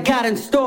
I got in store.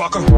I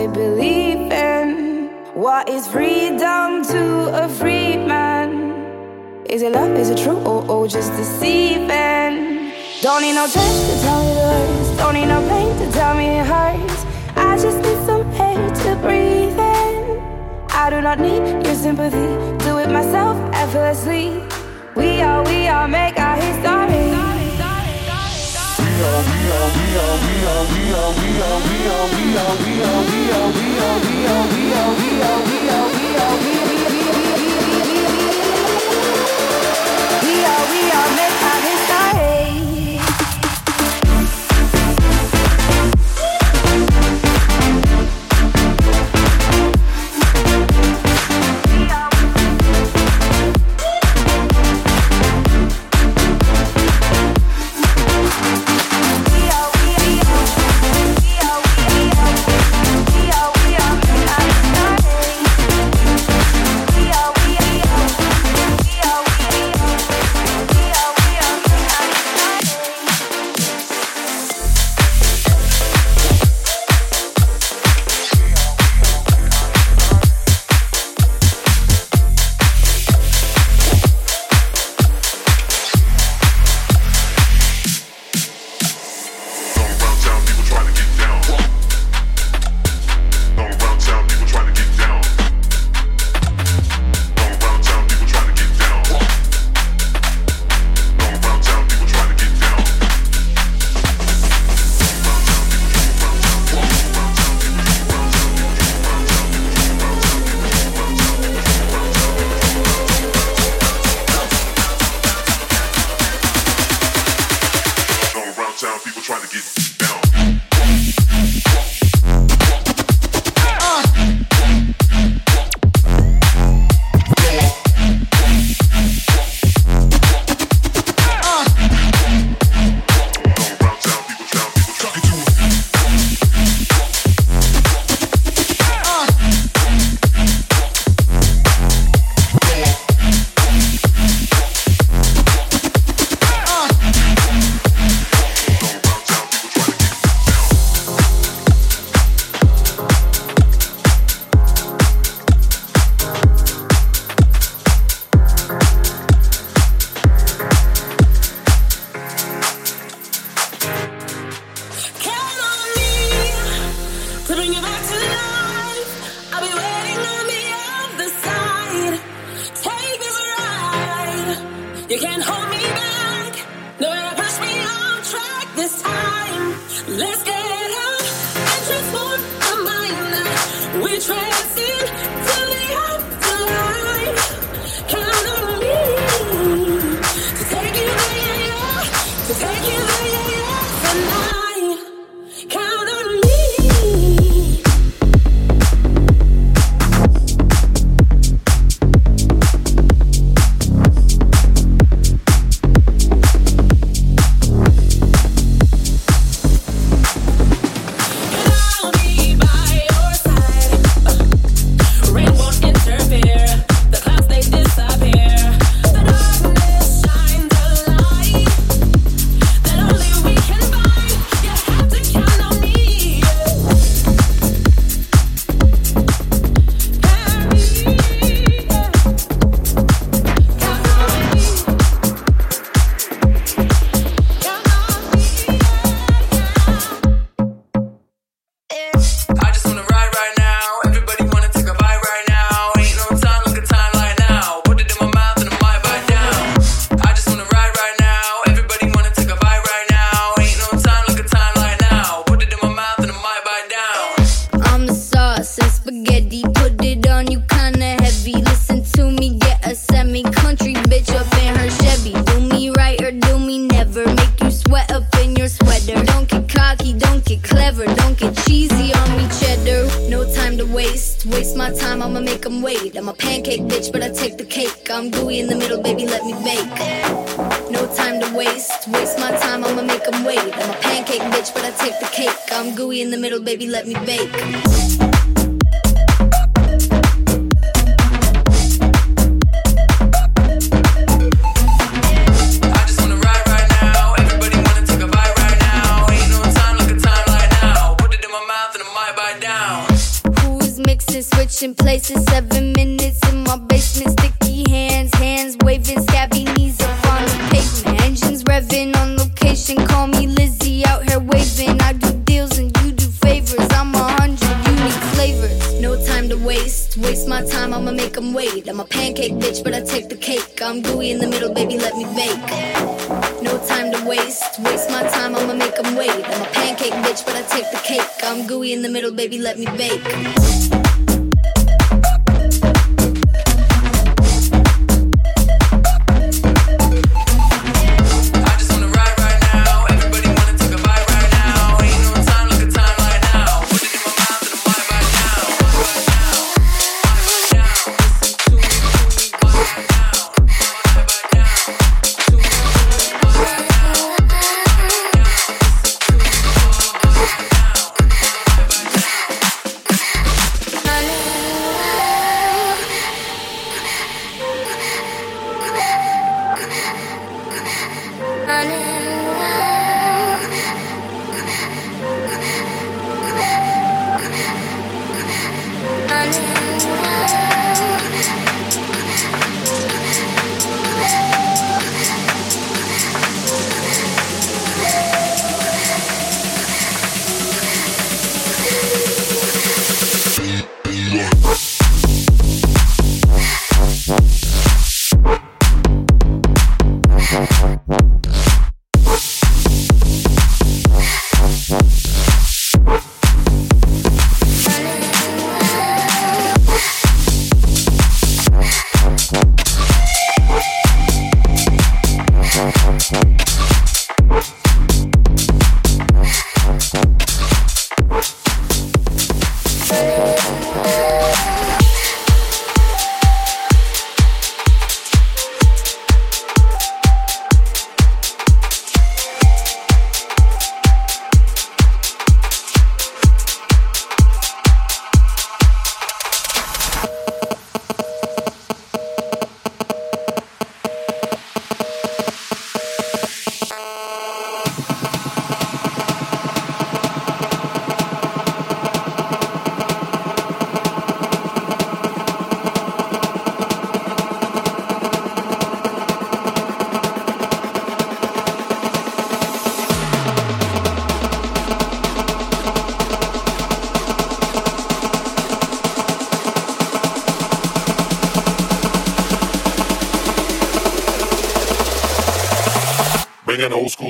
they believe in what is freedom to a free man. Is it love? Is it true? Or, or just deceiving? Don't need no touch to tell me words. Don't need no pain to tell me it hurts. I just need some air to breathe in. I do not need your sympathy. Do it myself effortlessly. We are, we are, make our history. We are. We are. We are. We are, we are, we are, we are we oh we oh we oh we oh we oh we oh we oh we oh we oh we middle, baby, let me bake. I'm gooey in the middle, baby, let me bake. No time to waste. Waste my time, I'ma make them wait. I'm a pancake bitch, but I take the cake. I'm gooey in the middle, baby, let me bake.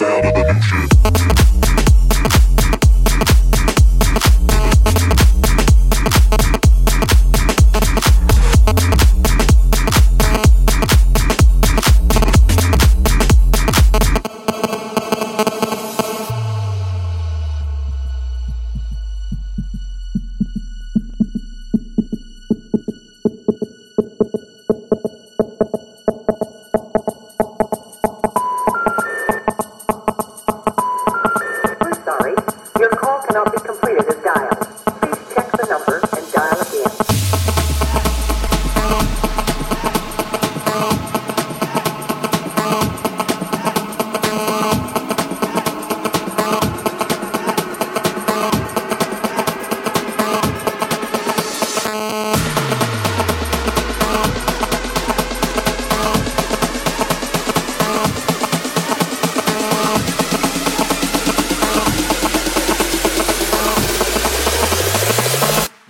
Sound